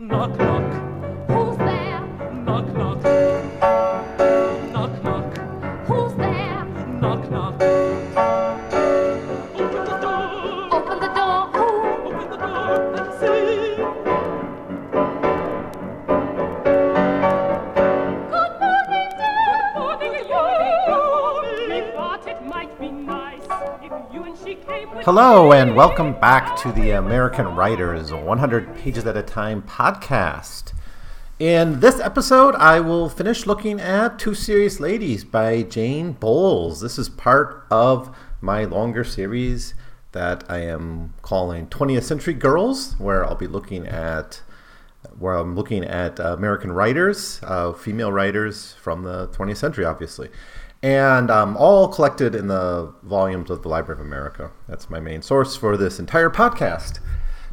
Knock, knock, Hello, and welcome back to the American Writers 100 Pages at a Time podcast. In this episode, I will finish looking at Two Serious Ladies by Jane Bowles. This is part of my longer series that I am calling 20th Century Girls, where I'll be looking at where I'm looking at American writers, uh, female writers from the 20th century, obviously, and um, all collected in the volumes of the Library of America. That's my main source for this entire podcast.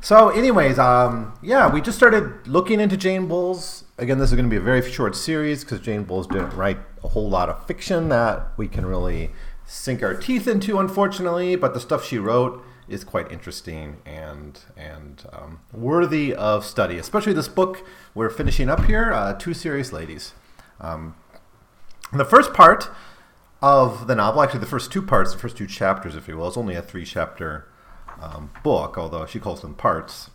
So, anyways, um, yeah, we just started looking into Jane Bowles. Again, this is going to be a very short series because Jane Bowles didn't write a whole lot of fiction that we can really sink our teeth into, unfortunately. But the stuff she wrote is quite interesting and and um, worthy of study. Especially this book we're finishing up here, uh, Two Serious Ladies. Um, the first part of the novel, actually the first two parts, the first two chapters, if you will, it's only a three-chapter um, book, although she calls them parts.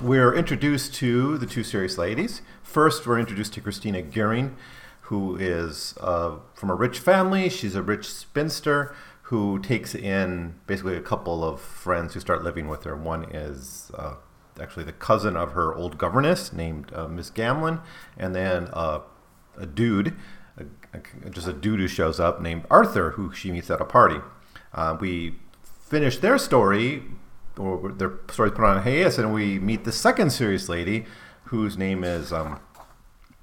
We're introduced to the two serious ladies. First, we're introduced to Christina Goering, who is uh, from a rich family. She's a rich spinster who takes in basically a couple of friends who start living with her. One is uh, actually the cousin of her old governess named uh, Miss Gamelon, and then uh, a dude, a, a- just a dude who shows up named Arthur, who she meets at a party. Uh, we finish their story, or their story's put on hiatus, and we meet the second serious lady, whose name is um,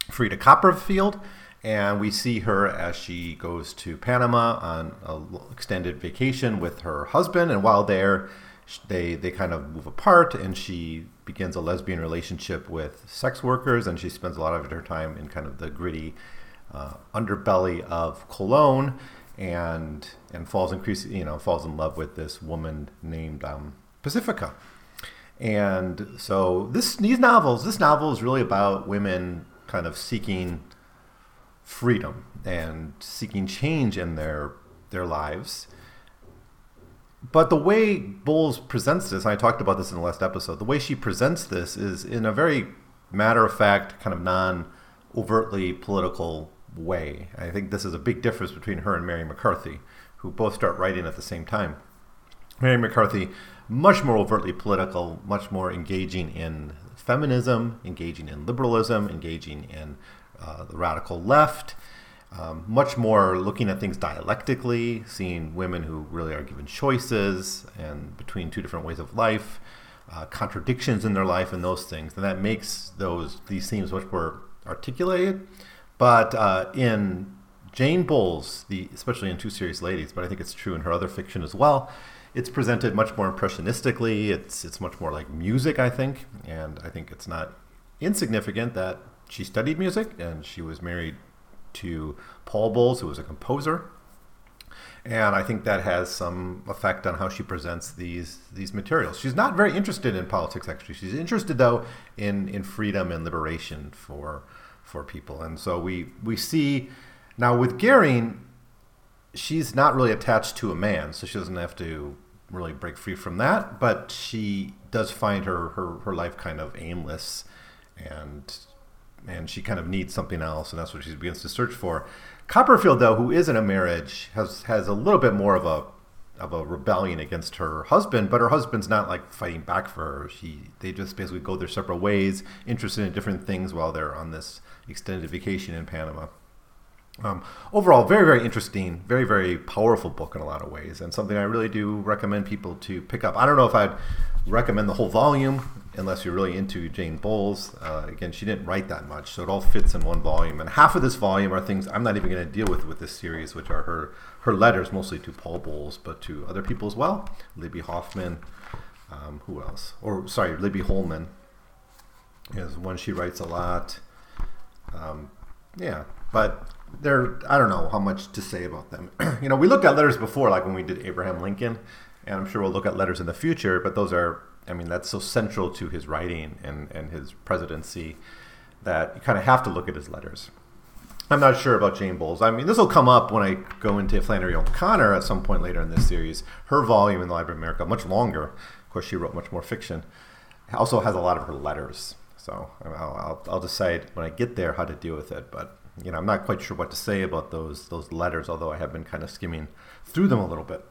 Frieda Copperfield, and we see her as she goes to Panama on an extended vacation with her husband, and while there, they they kind of move apart, and she begins a lesbian relationship with sex workers, and she spends a lot of her time in kind of the gritty uh, underbelly of Colón, and and falls increasingly, you know, falls in love with this woman named um, Pacifica. And so this these novels, this novel is really about women kind of seeking freedom and seeking change in their their lives. But the way Bowles presents this, and I talked about this in the last episode, the way she presents this is in a very matter of fact, kind of non overtly political way. I think this is a big difference between her and Mary McCarthy, who both start writing at the same time. Mary McCarthy, much more overtly political, much more engaging in feminism, engaging in liberalism, engaging in uh, the radical left, um, much more looking at things dialectically, seeing women who really are given choices and between two different ways of life, uh, contradictions in their life, and those things, and that makes those these themes much more articulated. But uh, in Jane Bowles, the especially in Two Serious Ladies, but I think it's true in her other fiction as well. It's presented much more impressionistically. It's it's much more like music, I think, and I think it's not insignificant that she studied music and she was married to Paul Bowles, who was a composer, and I think that has some effect on how she presents these these materials. She's not very interested in politics, actually. She's interested though in in freedom and liberation for for people, and so we we see now with Goering, she's not really attached to a man, so she doesn't have to really break free from that. But she does find her her, her life kind of aimless, and and she kind of needs something else, and that's what she begins to search for. Copperfield, though, who is in a marriage, has has a little bit more of a of a rebellion against her husband, but her husband's not like fighting back for her. She they just basically go their separate ways, interested in different things while they're on this extended vacation in Panama. Um, overall, very, very interesting, very, very powerful book in a lot of ways, and something I really do recommend people to pick up. I don't know if I'd recommend the whole volume unless you're really into Jane Bowles. Uh, again, she didn't write that much, so it all fits in one volume. And half of this volume are things I'm not even going to deal with with this series, which are her her letters, mostly to Paul Bowles, but to other people as well. Libby Hoffman, um, who else? Or sorry, Libby Holman is one she writes a lot. Um, yeah, but they're I don't know how much to say about them. you know, we looked at letters before, like when we did Abraham Lincoln, and I'm sure we'll look at letters in the future. But those are I mean, that's so central to his writing and, and his presidency that you kind of have to look at his letters. I'm not sure about Jane Bowles. I mean, this will come up when I go into Flannery O'Connor at some point later in this series. Her volume in the Library of America, much longer. Of course, she wrote much more fiction. Also has a lot of her letters. So I'll, I'll, I'll decide when I get there how to deal with it. But you know, I'm not quite sure what to say about those those letters, although I have been kind of skimming through them a little bit.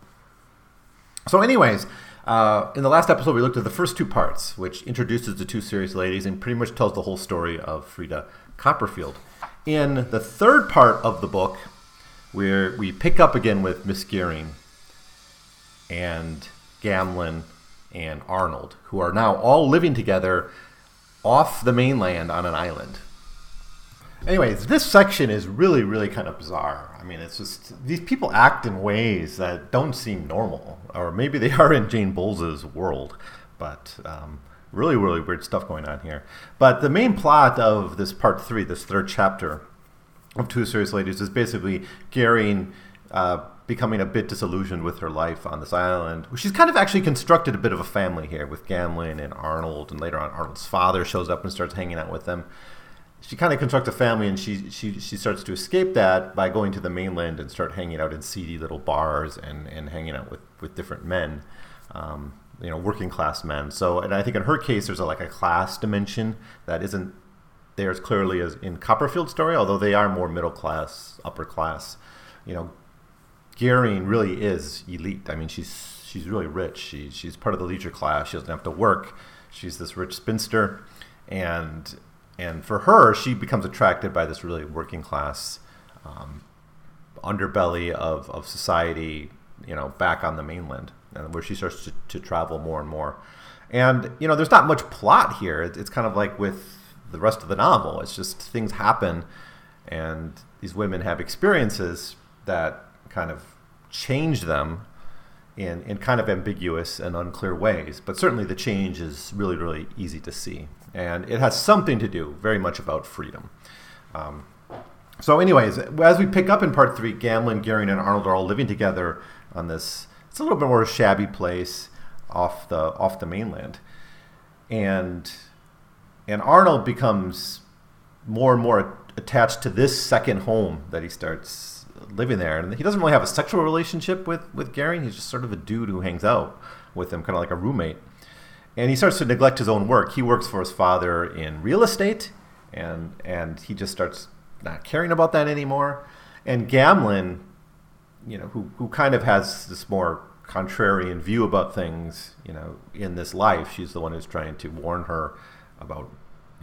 So, anyways, uh, in the last episode, we looked at the first two parts, which introduces the two serious ladies and pretty much tells the whole story of Frieda Copperfield. In the third part of the book, where we pick up again with Miss Goering and Gamelon and Arnold, who are now all living together off the mainland on an island. Anyways, this section is really, really kind of bizarre. I mean, it's just these people act in ways that don't seem normal, or maybe they are in Jane Bowles's world, but um, really, really weird stuff going on here. But the main plot of this part three, this third chapter of Two Serious Ladies, is basically Goering uh, becoming a bit disillusioned with her life on this island. She's kind of actually constructed a bit of a family here with Gamelon and Arnold, and later on Arnold's father shows up and starts hanging out with them. She kind of constructs a family, and she, she she starts to escape that by going to the mainland and start hanging out in seedy little bars and, and hanging out with, with different men, um, you know, working class men. So, and I think in her case, there's a, like a class dimension that isn't there as clearly as in Copperfield's story, although they are more middle class, upper class. You know, Goering really is elite. I mean, she's she's really rich. She, she's part of the leisure class. She doesn't have to work. She's this rich spinster, and and for her, she becomes attracted by this really working class um, underbelly of, of society, you know, back on the mainland, and where she starts to, to travel more and more. And you know, there's not much plot here. It's kind of like with the rest of the novel. It's just things happen, and these women have experiences that kind of change them in, in kind of ambiguous and unclear ways. But certainly the change is really, really easy to see. And it has something to do very much about freedom. Um, so, anyways, as we pick up in part three, Gamelon, Goering, and Arnold are all living together on this. It's a little bit more shabby place off the off the mainland, and and Arnold becomes more and more attached to this second home that he starts living there. And he doesn't really have a sexual relationship with, with Gary. He's just sort of a dude who hangs out with him, kind of like a roommate. And he starts to neglect his own work. He works for his father in real estate, and, and he just starts not caring about that anymore. And Gamelon, you know, who, who kind of has this more contrarian view about things, you know, in this life, she's the one who's trying to warn her about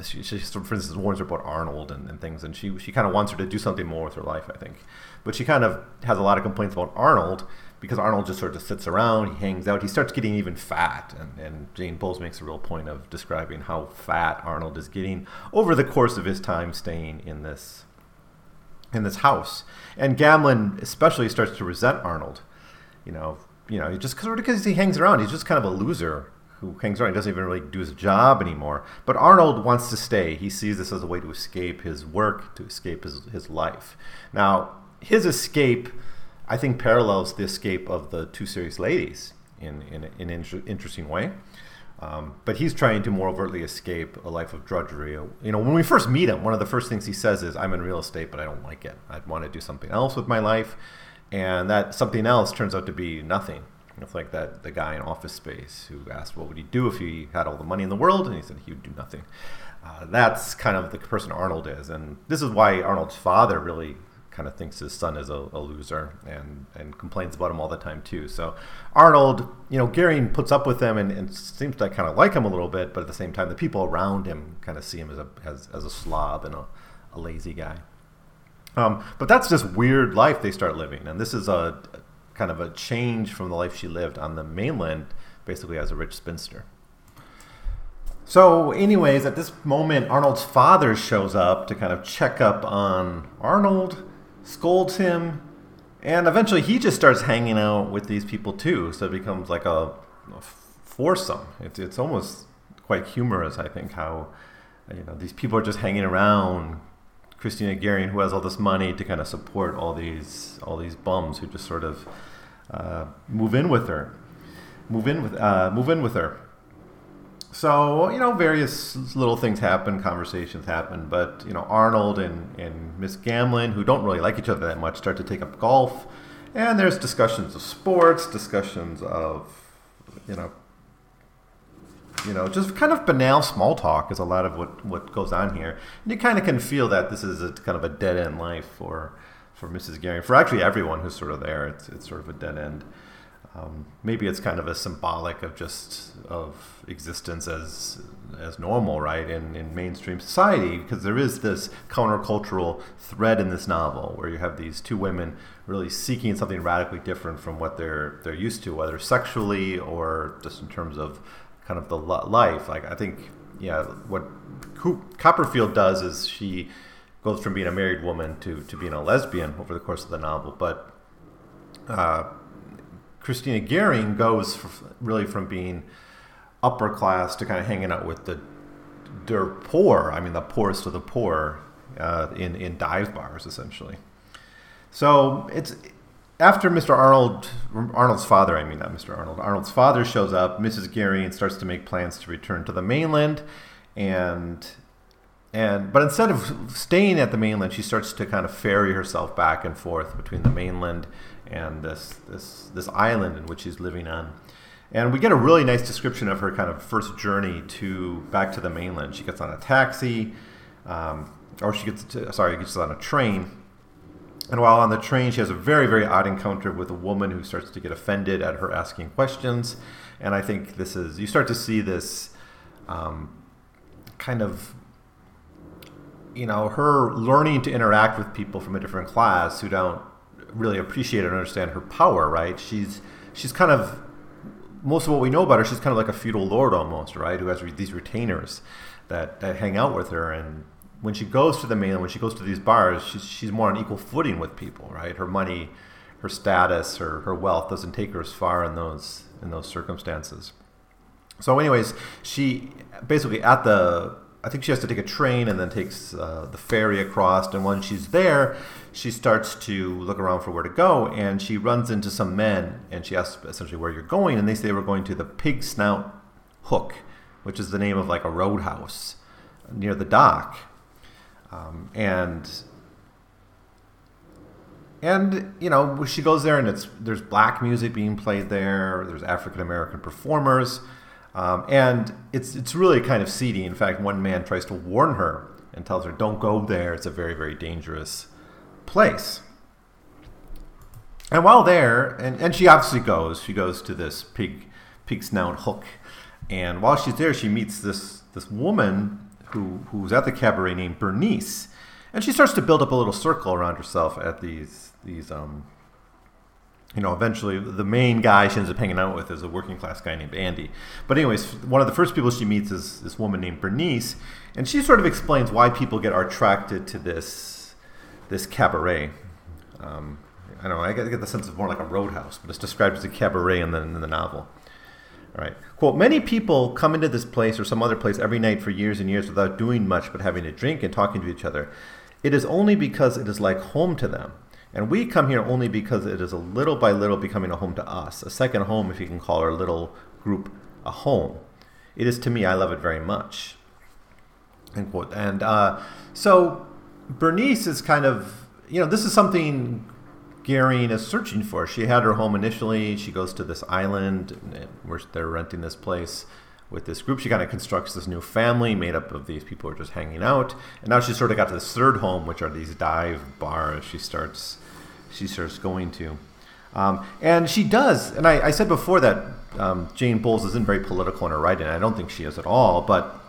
she, she, for instance warns her about Arnold and, and things, and she she kind of wants her to do something more with her life, I think. But she kind of has a lot of complaints about Arnold because Arnold just sort of sits around, he hangs out, he starts getting even fat, and, and Jane Bowles makes a real point of describing how fat Arnold is getting over the course of his time staying in this in this house. And Gamelon especially starts to resent Arnold, you know, you know, just because he hangs around, he's just kind of a loser who hangs around. He doesn't even really do his job anymore. But Arnold wants to stay. He sees this as a way to escape his work, to escape his, his life. Now, his escape, I think, parallels the escape of the two serious ladies in, in, in an inter- interesting way. Um, but he's trying to more overtly escape a life of drudgery. You know, when we first meet him, one of the first things he says is, "I'm in real estate, but I don't like it. I'd want to do something else with my life," and that something else turns out to be nothing. It's like that the guy in Office Space who asked what would he do if he had all the money in the world, and he said he would do nothing. Uh, that's kind of the person Arnold is, and this is why Arnold's father really kind of thinks his son is a, a, loser and, and complains about him all the time too. So Arnold, you know, Goering puts up with him and, and seems to kind of like him a little bit, but at the same time, the people around him kind of see him as a as, as a slob and a, a lazy guy. Um, but that's just weird life they start living, and this is a kind of a change from the life she lived on the mainland, basically as a rich spinster. So, anyways, at this moment, Arnold's father shows up to kind of check up on Arnold, scolds him, and eventually he just starts hanging out with these people too. So it becomes like a, a foursome. It's, it's almost quite humorous, I think, how you know these people are just hanging around. Christina Goering, who has all this money to kind of support all these all these bums who just sort of uh, move in with her, move in with uh, move in with her. so you know, various little things happen, conversations happen, but you know, Arnold and and Miss Gamelon, who don't really like each other that much, start to take up golf, and there's discussions of sports, discussions of you know. You know, just kind of banal small talk is a lot of what, what goes on here, and you kind of can feel that this is a kind of a dead end life for for Mrs. Gary, for actually everyone who's sort of there. It's it's sort of a dead end. Um, maybe it's kind of a symbolic of just of existence as as normal, right, in, in mainstream society, because there is this countercultural thread in this novel where you have these two women really seeking something radically different from what they're they're used to, whether sexually or just in terms of kind of the life. Like I think, yeah, what Copperfield does is she goes from being a married woman to to being a lesbian over the course of the novel, but. Uh, Christina Goering goes really from being upper class to kind of hanging out with the poor. I mean, the poorest of the poor uh, in in dive bars, essentially. So it's after Mr. Arnold, Arnold's father, I mean not Mr. Arnold, Arnold's father shows up. Mrs. Gary, and starts to make plans to return to the mainland, and and but instead of staying at the mainland, she starts to kind of ferry herself back and forth between the mainland and this this this island in which she's living on. And we get a really nice description of her kind of first journey to back to the mainland. She gets on a taxi, um, or she gets to, sorry, gets on a train. And while on the train, she has a very very odd encounter with a woman who starts to get offended at her asking questions. And I think this is you start to see this um, kind of you know her learning to interact with people from a different class who don't really appreciate and understand her power, right? She's she's kind of most of what we know about her. She's kind of like a feudal lord almost, right? Who has these retainers that that hang out with her, and when she goes to the mainland, when she goes to these bars, she's she's more on equal footing with people, right? Her money, her status, her her wealth doesn't take her as far in those in those circumstances. So, anyways, she basically at the I think she has to take a train and then takes uh, the ferry across. And when she's there, she starts to look around for where to go, and she runs into some men, and she asks essentially where you're going, and they say we're going to the Pig Snout Hook, which is the name of like a roadhouse near the dock, um, and and you know she goes there, and it's there's black music being played there, there's African American performers. Um, and it's it's really kind of seedy. In fact, one man tries to warn her and tells her, "Don't go there. It's a very very dangerous place." And while there, and, and she obviously goes. She goes to this pig pig snout hook, and while she's there, she meets this this woman who who's at the cabaret named Bernice, and she starts to build up a little circle around herself at these these um, you know, eventually the main guy she ends up hanging out with is a working class guy named Andy. But anyways, one of the first people she meets is this woman named Bernice, and she sort of explains why people get attracted to this this cabaret. Um, I don't know. I get the sense of more like a roadhouse, but it's described as a cabaret in the, in the novel. Right. Quote, many people come into this place or some other place every night for years and years without doing much but having a drink and talking to each other. It is only because it is like home to them. And we come here only because it is a little by little becoming a home to us, a second home, if you can call our little group a home. It is to me, I love it very much. End quote. And uh, so Bernice is kind of, you know, this is something Goering is searching for. She had her home initially. She goes to this island where they're renting this place with this group. She kind of constructs this new family made up of these people who are just hanging out. And now she's sort of got to this third home, which are these dive bars. She starts she starts going to. Um, and she does, and I, I said before that um, Jane Bowles isn't very political in her writing. I don't think she is at all, but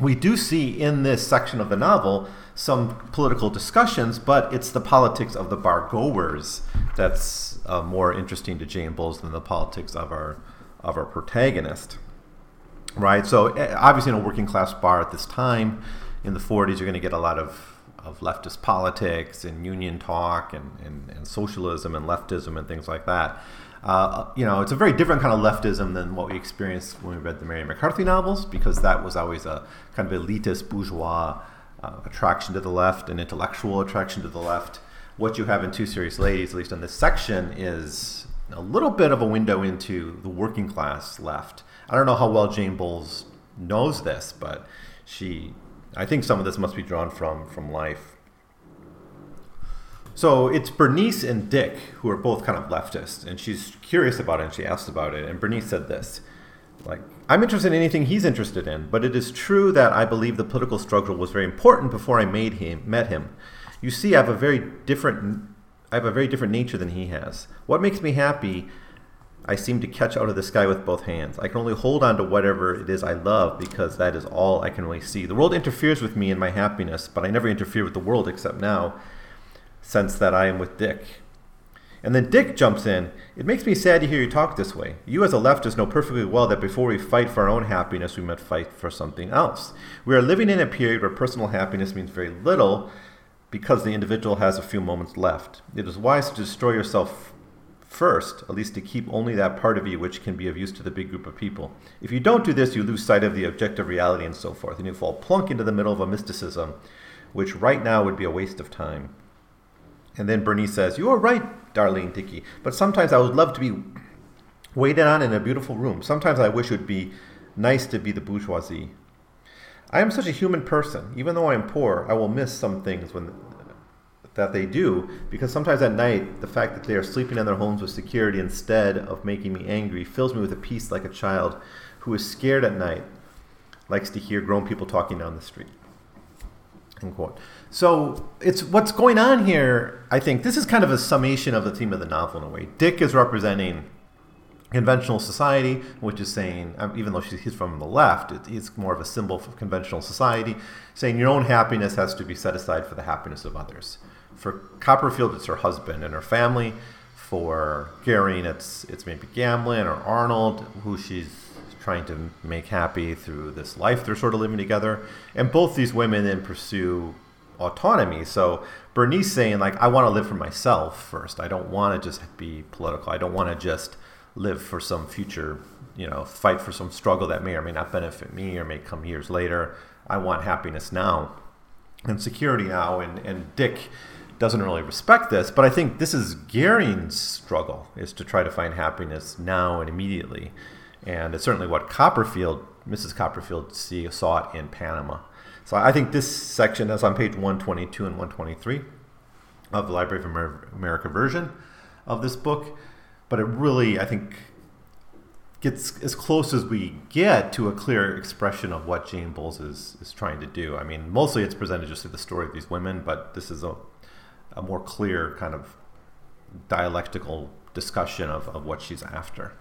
we do see in this section of the novel some political discussions, but it's the politics of the bar goers that's uh, more interesting to Jane Bowles than the politics of our of our protagonist. Right. So eh, obviously, in a working class bar at this time in the 40s, you're going to get a lot of of leftist politics and union talk and, and, and socialism and leftism and things like that. Uh, you know, it's a very different kind of leftism than what we experienced when we read the Mary McCarthy novels, because that was always a kind of elitist bourgeois uh, attraction to the left, an intellectual attraction to the left. What you have in Two Serious Ladies, at least in this section, is a little bit of a window into the working class left. I don't know how well Jane Bowles knows this, but she, I think some of this must be drawn from from life. So it's Bernice and Dick who are both kind of leftists, and she's curious about it, and she asks about it. And Bernice said this, like, I'm interested in anything he's interested in, but it is true that I believe the political struggle was very important before I made him met him. You see, I have a very different I have a very different nature than he has. What makes me happy, I seem to catch out of the sky with both hands. I can only hold on to whatever it is I love because that is all I can really see. The world interferes with me and my happiness, but I never interfere with the world except now, since that I am with Dick. And then Dick jumps in. It makes me sad to hear you talk this way. You, as a leftist, know perfectly well that before we fight for our own happiness, we must fight for something else. We are living in a period where personal happiness means very little because the individual has a few moments left. It is wise to destroy yourself first, at least to keep only that part of you which can be of use to the big group of people. If you don't do this, you lose sight of the objective reality and so forth, and you fall plunk into the middle of a mysticism, which right now would be a waste of time. And then Bernice says, You are right, Darlene Dickey, but sometimes I would love to be waited on in a beautiful room. Sometimes I wish it would be nice to be the bourgeoisie. I am such a human person. Even though I am poor, I will miss some things when that they do because sometimes at night the fact that they are sleeping in their homes with security instead of making me angry fills me with a peace like a child who is scared at night likes to hear grown people talking down the street. End quote. So it's what's going on here. I think this is kind of a summation of the theme of the novel in a way. Dick is representing conventional society, which is saying, um, even though he's from the left, it's more of a symbol for conventional society, saying your own happiness has to be set aside for the happiness of others. For Copperfield, it's her husband and her family. For Goering, it's it's maybe Gamelon or Arnold, who she's trying to make happy through this life they're sort of living together. And both these women then pursue autonomy. So Bernice saying like, I want to live for myself first. I don't want to just be political. I don't want to just live for some future, you know, fight for some struggle that may or may not benefit me or may come years later. I want happiness now and security now. And, and Dick doesn't really respect this, but I think this is Goering's struggle is to try to find happiness now and immediately. And it's certainly what Copperfield, Mrs. Copperfield, see, saw it in Panama. So I think this section is on page 122 and 123 of the Library of America version of this book but it really, I think, gets as close as we get to a clear expression of what Jane Bowles is, is trying to do. I mean, mostly it's presented just through the story of these women, but this is a, a more clear kind of dialectical discussion of, of what she's after.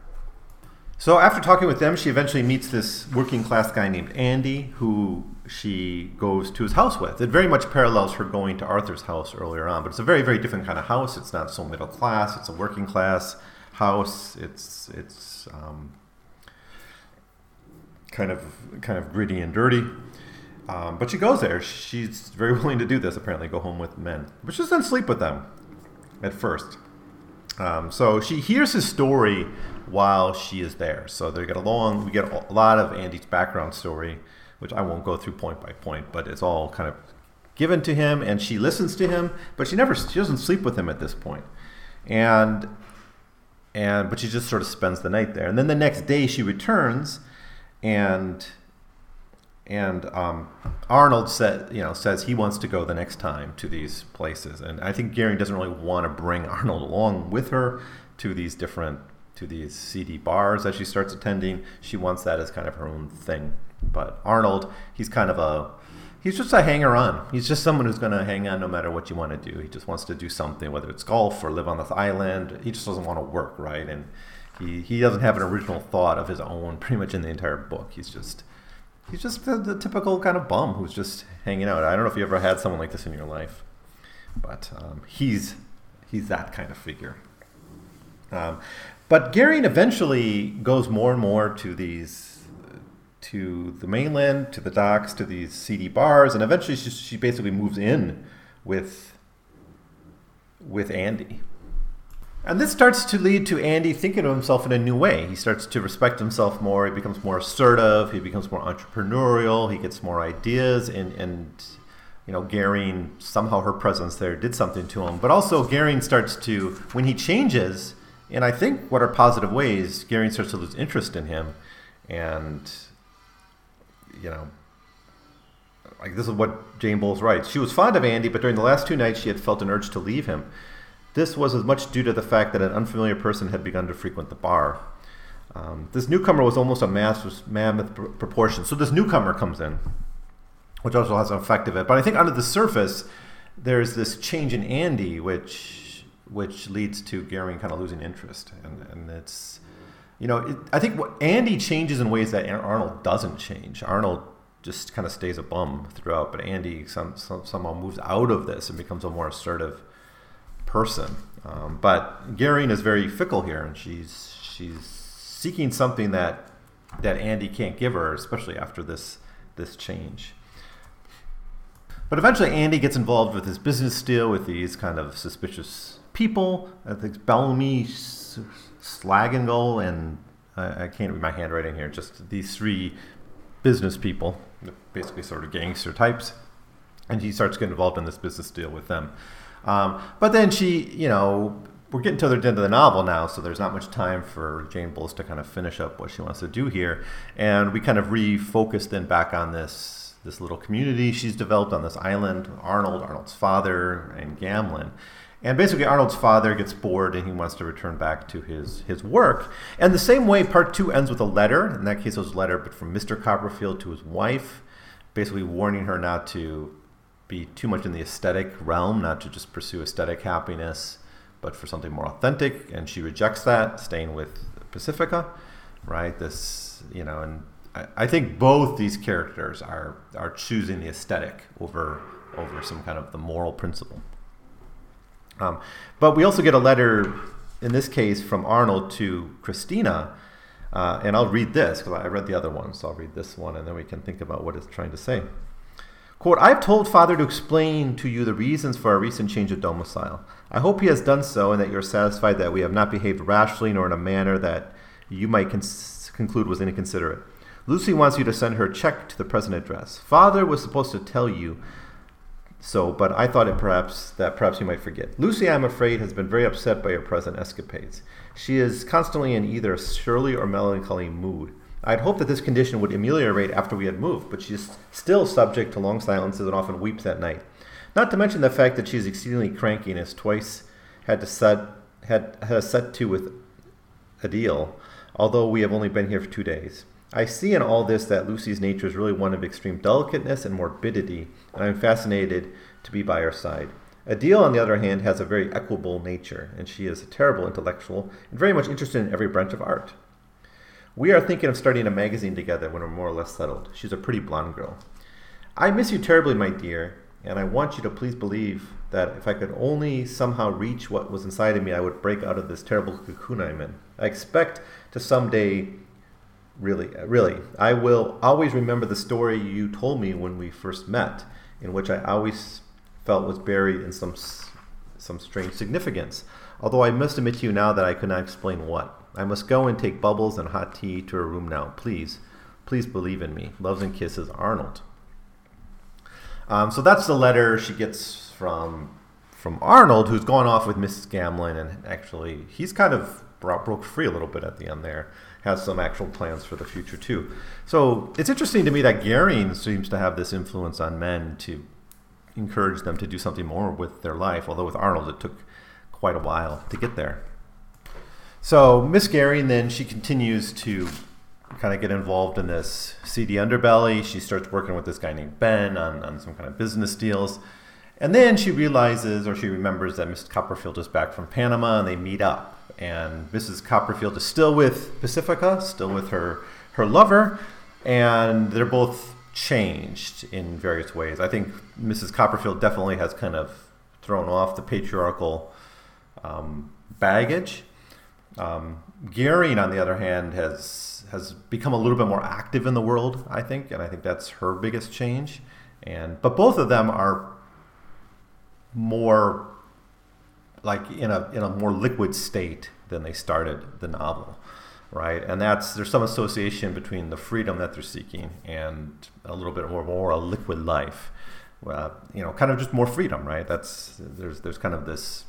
So after talking with them, she eventually meets this working class guy named Andy, who she goes to his house with. It very much parallels her going to Arthur's house earlier on, but it's a very, very different kind of house. It's not so middle class, it's a working class house. It's it's um, kind of kind of gritty and dirty. Um, but she goes there. She's very willing to do this. Apparently, go home with men, but she doesn't sleep with them at first. Um, so she hears his story while she is there. So they get along. We get a lot of Andy's background story, which I won't go through point by point, but it's all kind of given to him, and she listens to him. But she never she doesn't sleep with him at this. And and but she just sort of spends the night there. And then the next day she returns, and and um, Arnold said, you know, says he wants to go the next time to these places, and I think Goering doesn't really want to bring Arnold along with her to these different to these seedy bars that she starts attending. She wants that as kind of her own thing. But Arnold, he's kind of a he's just a hanger on. He's just someone who's going to hang on no matter what you want to do. He just wants to do something, whether it's golf or live on this island. He just doesn't want to work, right? And he, he doesn't have an original thought of his own pretty much in the entire book. He's just he's just the, the typical kind of bum who's just hanging out. I don't know if you ever had someone like this in your life, but um, he's he's that kind of figure. Um, but Goering eventually goes more and more to these to the mainland, to the docks, to these seedy bars, and eventually she, she basically moves in with with Andy. And this starts to lead to Andy thinking of himself in a new way. He starts to respect himself more. He becomes more assertive. He becomes more entrepreneurial. He gets more ideas. And, and you know, Goering, somehow her presence there did something to him. But also, Goering starts to, when he changes, and I think what are positive ways, Goering starts to lose interest in him. And you know, like this is what Jane Bowles writes. She was fond of Andy, but during the last two nights she had felt an urge to leave him. This was as much due to the fact that an unfamiliar person had begun to frequent the bar. Um, this newcomer was almost a mass, mammoth pr- proportion. So this newcomer comes in, which also has an effect of it. But I think under the surface, there's this change in Andy, which which leads to Goering kind of losing interest, and and it's you know it, I think what Andy changes in ways that Arnold doesn't change. Arnold just kind of stays a bum throughout, but Andy some, some, somehow moves out of this and becomes a more assertive person. Um, but Goering is very fickle here, and she's she's seeking something that that Andy can't give her, especially after this this change. But eventually, Andy gets involved with his business deal with these kind of suspicious people. I think Bellamy, Slagengull, and I, I can't read my handwriting here. Just these three business people, basically sort of gangster types, and he starts getting involved in this business deal with them. Um, but then she, you know, we're getting to the end of the novel now, so there's not much time for Jane Bowles to kind of finish up what she wants to do here, and we kind of refocus then back on this this little community she's developed on this island. Arnold, Arnold's father, and Gamelon. And basically, Arnold's father gets bored and he wants to return back to his, his work. And the same way, part two ends with a letter. In that case, it was a letter but from Mr. Copperfield to his wife, basically warning her not to be too much in the aesthetic realm, not to just pursue aesthetic happiness, but for something more authentic. And she rejects that, staying with Pacifica, right? This, you know, and I, I think both these characters are, are choosing the aesthetic over, over some kind of the moral principle. Um, but we also get a letter, in this case, from Arnold to Christina. Uh, and I'll read this because I read the other one, so I'll read this one and then we can think about what it's trying to say. Quote, I've told father to explain to you the reasons for our recent change of domicile. I hope he has done so and that you're satisfied that we have not behaved rashly nor in a manner that you might cons- conclude was inconsiderate. Lucy wants you to send her a check to the present address. Father was supposed to tell you so, but I thought it perhaps that perhaps you might forget. Lucy, I'm afraid, has been very upset by your present escapades. She is constantly in either a surly or melancholy mood. I'd hoped that this condition would ameliorate after we had moved, but she is still subject to long silences and often weeps at night. Not to mention the fact that she is exceedingly cranky and has twice had to set had, had a set to with Adele, although we have only been here for two days. I see in all this that Lucy's nature is really one of extreme delicateness and morbidity, and I am fascinated to be by her side. Adele, on the other hand, has a very equable nature, and she is a terrible intellectual and very much interested in every branch of art. We are thinking of starting a magazine together when we're more or less settled. She's a pretty blonde girl. I miss you terribly, my dear, and I want you to please believe that if I could only somehow reach what was inside of me, I would break out of this terrible cocoon I'm in. I expect to someday really, really. I will always remember the story you told me when we first met, in which I always felt was buried in some some strange significance. Although I must admit to you now that I could not explain what. I must go and take bubbles and hot tea to her room now. Please, please believe in me. Loves and kisses, Arnold. Um, so that's the letter she gets from from Arnold, who's gone off with Mrs. Gamelon, and actually he's kind of broke free a little bit at the end there has some actual plans for the future too. So it's interesting to me that Goering seems to have this influence on men to encourage them to do something more with their life. Although with Arnold, it took quite a while to get there. So Miss Goering then she continues to kind of get involved in this seedy underbelly. She starts working with this guy named Ben on, on some kind of business deals. And then she realizes or she remembers that Mr. Copperfield is back from Panama and they meet up and Mrs. Copperfield is still with Pacifica, still with her her lover, and they're both changed in various ways. I think Mrs. Copperfield definitely has kind of thrown off the patriarchal um, baggage. Um, Goering, on the other hand, has has become a little bit more active in the world. I think, and I think that's her biggest change. And but both of them are more like in a in a more liquid state than they started the novel, right? And that's there's some association between the freedom that they're seeking and a little bit more more a liquid life, uh, you know, kind of just more freedom, right? That's there's there's kind of this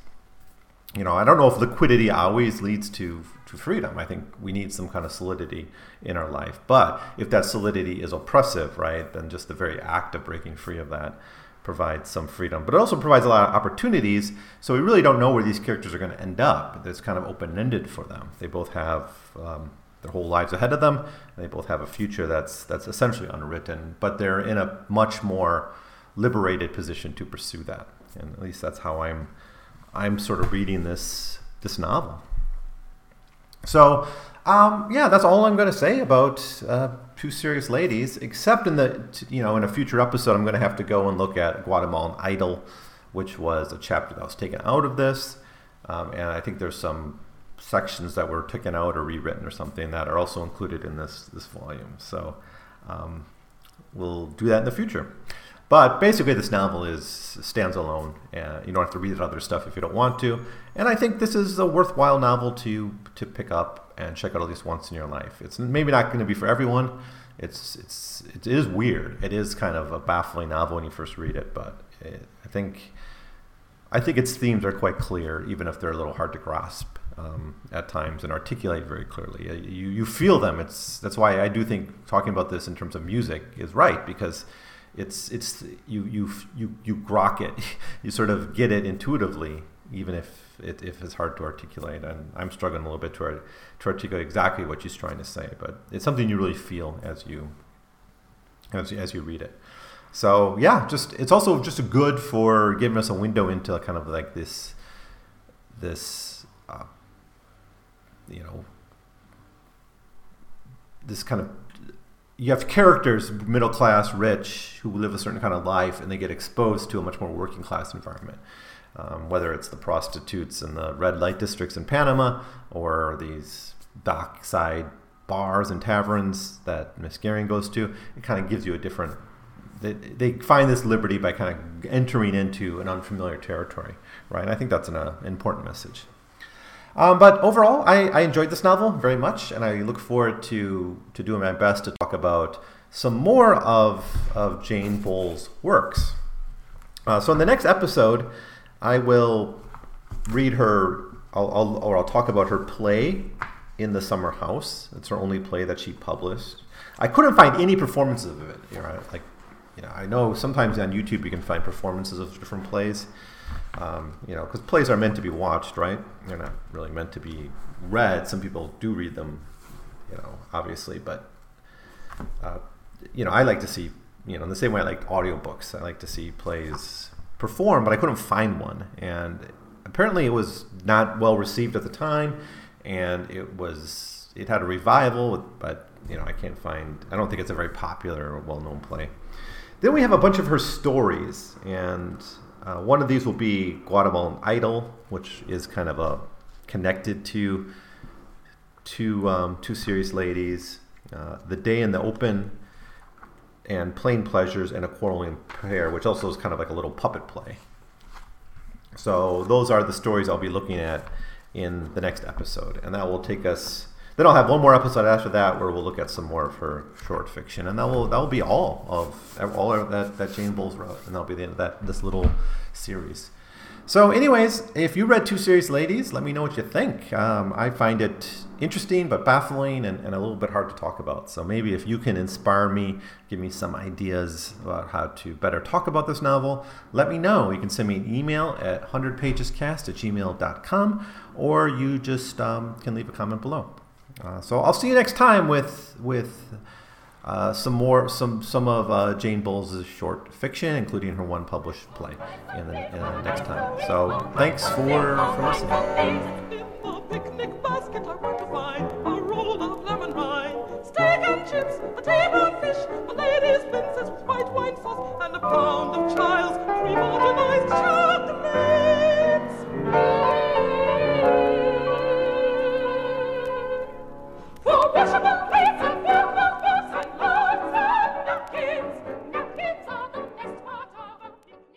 you know, I don't know if liquidity always leads to to freedom. I think we need some kind of solidity in our life. But if that solidity is oppressive, right, then just the very act of breaking free of that provides some freedom. But it also provides a lot of opportunities. So we really don't know where these characters are going to end up. It's kind of open ended for them. They both have um, their whole lives ahead of them. And they both have a future that's that's essentially unwritten. But they're in a much more liberated position to pursue that. And at least that's how I'm I'm sort of reading this this novel. So, um, yeah, that's all I'm going to say about uh, Two Serious Ladies, except in the, you know, in a future episode, I'm going to have to go and look at Guatemalan Idyll, which was a chapter that was taken out of this. Um, and I think there's some sections that were taken out or rewritten or something that are also included in this, this volume. So um, we'll do that in the future. But basically, this novel is stands alone. Uh, you don't have to read other stuff if you don't want to. And I think this is a worthwhile novel to to pick up and check out at least once in your life. It's maybe not going to be for everyone. It's it's it is weird. It is kind of a baffling novel when you first read it, but it, I think I think its themes are quite clear, even if they're a little hard to grasp um, at times and articulate very clearly. Uh, you you feel them. It's that's why I do think talking about this in terms of music is right because it's it's you you you you grok it, you sort of get it intuitively, even if it if it's hard to articulate. And I'm struggling a little bit to to articulate exactly what she's trying to say, but it's something you really feel as you as as you read it. So yeah, just it's also just good for giving us a window into kind of like this this uh, you know this kind of you have characters, middle class, rich, who live a certain kind of life, and they get exposed to a much more working class environment. Um, whether it's the prostitutes in the red light districts in Panama or these dockside bars and taverns that Miss Goering goes to, it kind of gives you a different. They, they find this liberty by kind of entering into an unfamiliar territory, right? I think that's an uh, important message. Um, but overall, I, I, enjoyed this novel very much, and I look forward to, to doing my best to talk about some more of, of Jane Bowles' works. Uh, so in the next episode, I will read her, I'll, I'll, or I'll talk about her play in the Summer House. It's her only play that she published. I couldn't find any performances of it. You know, like, you know, I know sometimes on YouTube you can find performances of different plays. Um, you know, because plays are meant to be watched, right? They're not really meant to be read. Some people do read them, you know, obviously, but uh, you know, I like to see, you know, in the same way I like audiobooks, I like to see plays perform, but I couldn't find one, and apparently it was not well received at the time, and it was it had a revival, but you know, I can't find. I don't think it's a very popular or well-known play. Then we have a bunch of her stories, and uh, one of these will be Guatemalan Idyll, which is kind of a connected to two um, two serious ladies, uh, The Day in the Open, and Plain Pleasures and a Quarreling Pair, which also is kind of like a little puppet play. So those are the stories I'll be looking at in the next episode, and that will take us then I'll have one more episode after that where we'll look at some more of her short fiction, and that will that will be all of all of that that Jane Bowles wrote, and that'll be the end of that this little series. So, anyways, if you read Two Serious Ladies, let me know what you think. Um, I find it interesting but baffling and, and, a little bit hard to talk about. So, maybe if you can inspire me, give me some ideas about how to better talk about this novel, let me know. You can send me an email at 100pagescast at gmail.com or you just um, can leave a comment below. Uh, so I'll see you next time with with uh, some more some some of uh, Jane Bowles' short fiction, including her one published play, in the, in the next time. So thanks for for listening. a lady's white wine sauce, and a pound of china.